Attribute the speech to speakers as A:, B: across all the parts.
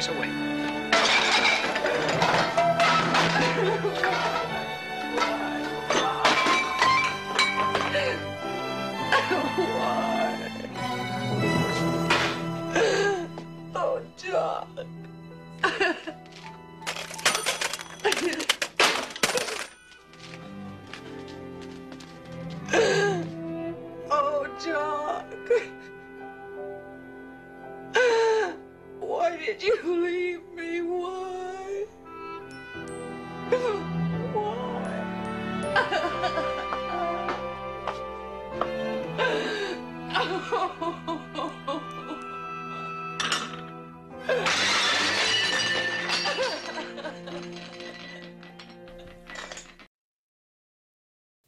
A: stories await.
B: Oh, John.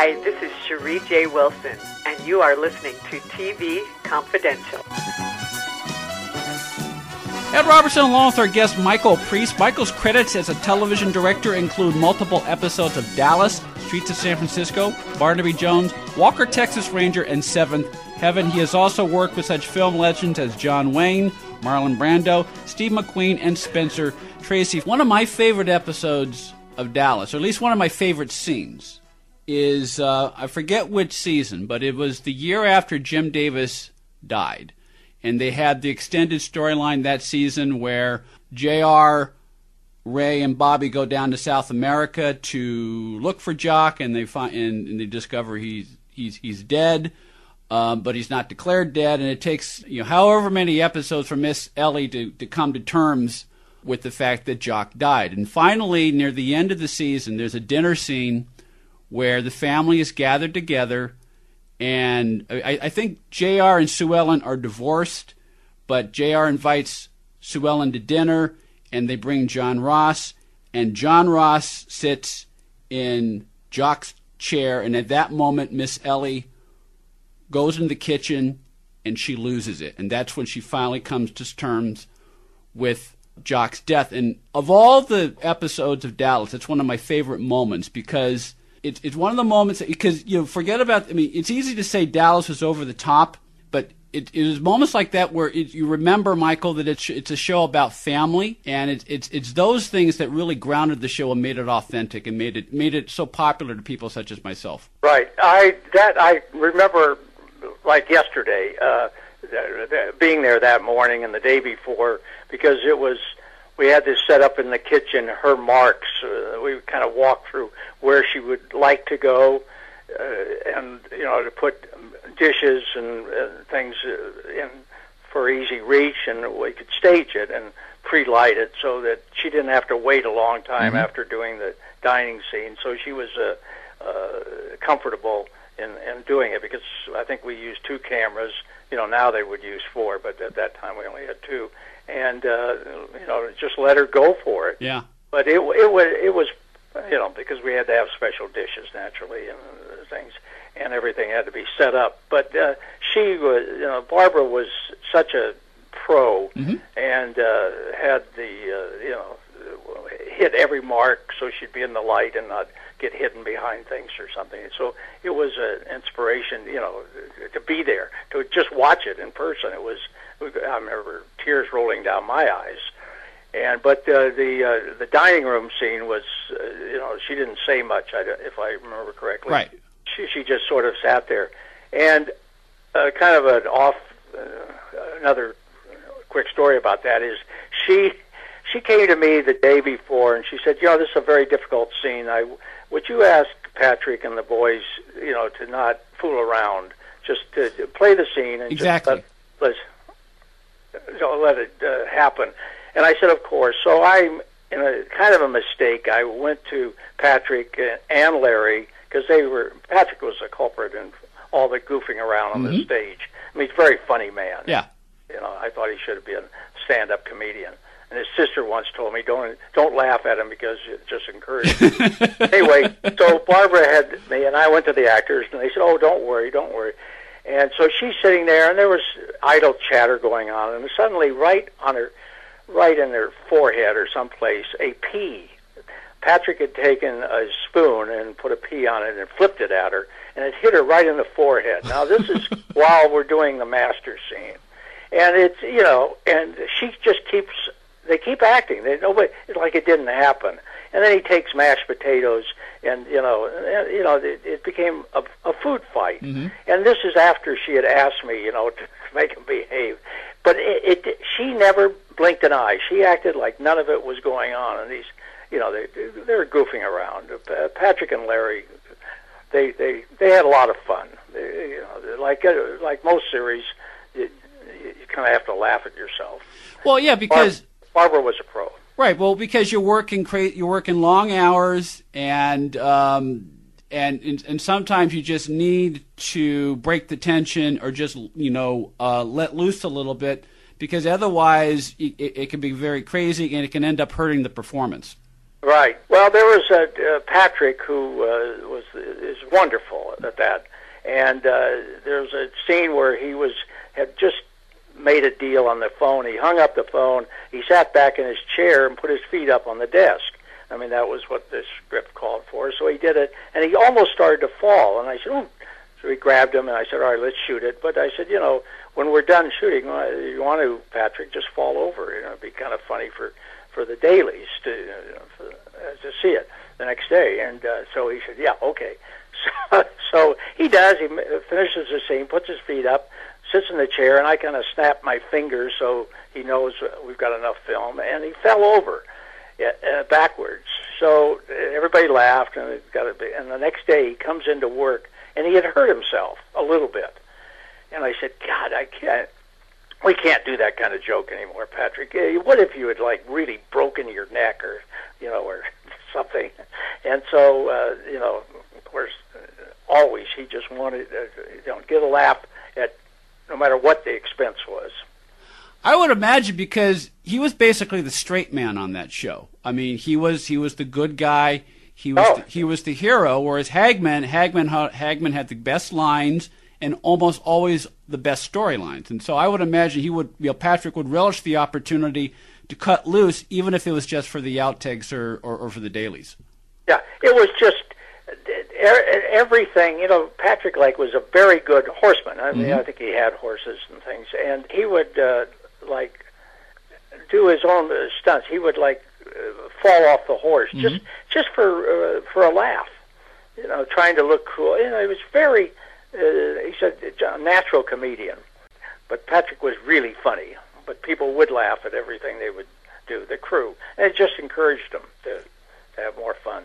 C: Hi, this is Cherie J. Wilson, and you are listening to TV Confidential.
D: Ed Robertson, along with our guest Michael Preece. Michael's credits as a television director include multiple episodes of Dallas, Streets of San Francisco, Barnaby Jones, Walker, Texas Ranger, and Seventh Heaven. He has also worked with such film legends as John Wayne, Marlon Brando, Steve McQueen, and Spencer Tracy. One of my favorite episodes of Dallas, or at least one of my favorite scenes, is uh, I forget which season, but it was the year after Jim Davis died and they had the extended storyline that season where J.R. Ray and Bobby go down to South America to look for Jock, and they find and, and they discover he's he's he's dead, um, but he's not declared dead, and it takes you know however many episodes for Miss Ellie to to come to terms with the fact that Jock died, and finally near the end of the season, there's a dinner scene where the family is gathered together and I, I think J.R. and Sue Ellen are divorced, but J.R. invites Sue Ellen to dinner, and they bring John Ross, and John Ross sits in Jock's chair, and at that moment, Miss Ellie goes into the kitchen and she loses it, and that's when she finally comes to terms with Jock's death. And of all the episodes of Dallas, it's one of my favorite moments because it's it's one of the moments because you know forget about. I mean, it's easy to say Dallas was over the top, but it, it was moments like that where it, you remember Michael that it's it's a show about family, and it's it's it's those things that really grounded the show and made it authentic and made it made it so popular to people such as myself.
E: Right. I that I remember like yesterday, uh, being there that morning and the day before because it was we had this set up in the kitchen. Her marks. Uh, we would kind of walked through where she would like to go, uh, and you know to put dishes and, and things uh, in for easy reach, and we could stage it and pre-light it so that she didn't have to wait a long time after doing the dining scene. So she was uh, uh, comfortable in, in doing it because I think we used two cameras. You know, now they would use four, but at that time we only had two. And uh, you know, just let her go for it.
D: Yeah.
E: But it it was it was you know because we had to have special dishes naturally and things and everything had to be set up. But uh, she was you know Barbara was such a pro and uh, had the uh, you know hit every mark so she'd be in the light and not get hidden behind things or something. So it was an inspiration, you know, to be there to just watch it in person. It was I remember tears rolling down my eyes. And but uh, the uh, the dining room scene was, uh, you know, she didn't say much, I, if I remember correctly.
D: Right.
E: She she just sort of sat there, and uh, kind of an off. Uh, another quick story about that is she she came to me the day before and she said, you know, this is a very difficult scene. I would you ask Patrick and the boys, you know, to not fool around, just to play the scene and
D: Exactly.
E: just let, let you know, let it uh, happen. And I said, of course. So I'm in a kind of a mistake. I went to Patrick and Larry because they were Patrick was a culprit in all the goofing around on the stage. I mean, he's a very funny man.
D: Yeah.
E: You know, I thought he should have been a stand-up comedian. And his sister once told me, "Don't don't laugh at him because it just encourages." him." anyway, so Barbara had me, and I went to the actors, and they said, "Oh, don't worry, don't worry." And so she's sitting there, and there was idle chatter going on, and suddenly, right on her, right in her forehead or someplace, a pea. Patrick had taken a spoon and put a pea on it and flipped it at her, and it hit her right in the forehead. Now this is while we're doing the master scene, and it's you know, and she just keeps they keep acting. They nobody it's like it didn't happen. And then he takes mashed potatoes, and you know, and, you know, it, it became a, a food fight. And this is after she had asked me, you know, to make him behave. But it, it she never blinked an eye. She acted like none of it was going on. And these, you know, they they were goofing around. Uh, Patrick and Larry, they they they had a lot of fun. They, you know, like uh, like most series, you, you kind of have to laugh at yourself.
D: Well, yeah, because
E: Barbara was a pro.
D: right. Well, because you're working cra- you're working long hours, and um, and and and sometimes you just need to break the tension or just you know uh, let loose a little bit because otherwise it, it can be very crazy and it can end up hurting the performance.
E: Right. Well, there was uh, uh, Patrick who uh, was is wonderful at that, and uh, there was a scene where he was had just made a deal on the phone. He hung up the phone. He sat back in his chair and put his feet up on the desk. I mean, that was what the script called for. So he did it, and he almost started to fall. And I said, "Oh." So we grabbed him, and I said, "All right, let's shoot it." But I said, "You know, when we're done shooting, uh, you want to, Patrick, just fall over. You know, it'd be kind of funny for for the dailies to you know, for, uh, to see it the next day." And uh, so he said, "Yeah, okay." So, so he does. He finishes the scene, puts his feet up, sits in the chair, and I kind of snap my fingers so he knows uh, we've got enough film, and he fell over uh, backwards. So uh, everybody laughed, and it got a bit. And the next day he comes into work, and he had hurt himself a little bit. And I said, God, I can't. We can't do that kind of joke anymore, Patrick. Eh, What if you had like really broken your neck, or you know, or something? And so, uh, you know, of course, uh, always he just wanted, uh, you know, get a laugh at no matter what the expense was.
D: I would imagine because he was basically the straight man on that show. I mean, he was he was the good guy. He was
E: Oh.
D: the, he was the hero. Whereas Hagman Hagman Hagman had the best lines and almost always the best storylines. And so I would imagine he would you know Patrick would relish the opportunity to cut loose, even if it was just for the outtakes or, or, or for the dailies.
E: Yeah, it was just everything. You know, Patrick Lake was a very good horseman. I mean, I think he had horses and things, and he would uh, like do his own uh, stunts. He would like uh, fall off the horse just just for uh, for a laugh. You know, trying to look cool. You know, he was very. Uh, he said a natural comedian, but Patrick was really funny. But people would laugh at everything they would do. The crew, and it just encouraged them to to have more fun.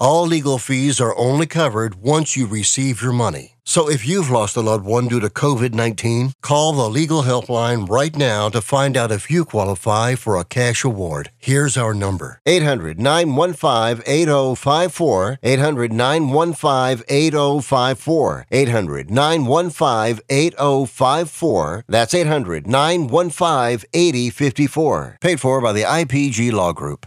A: All legal fees are only covered once you receive your money. So if you've lost a loved one due to COVID 19, call the legal helpline right now to find out if you qualify for a cash award. Here's our number 800 915 8054. 800 915 8054. 800 915 8054. That's 800 915 8054. Paid for by the IPG Law Group.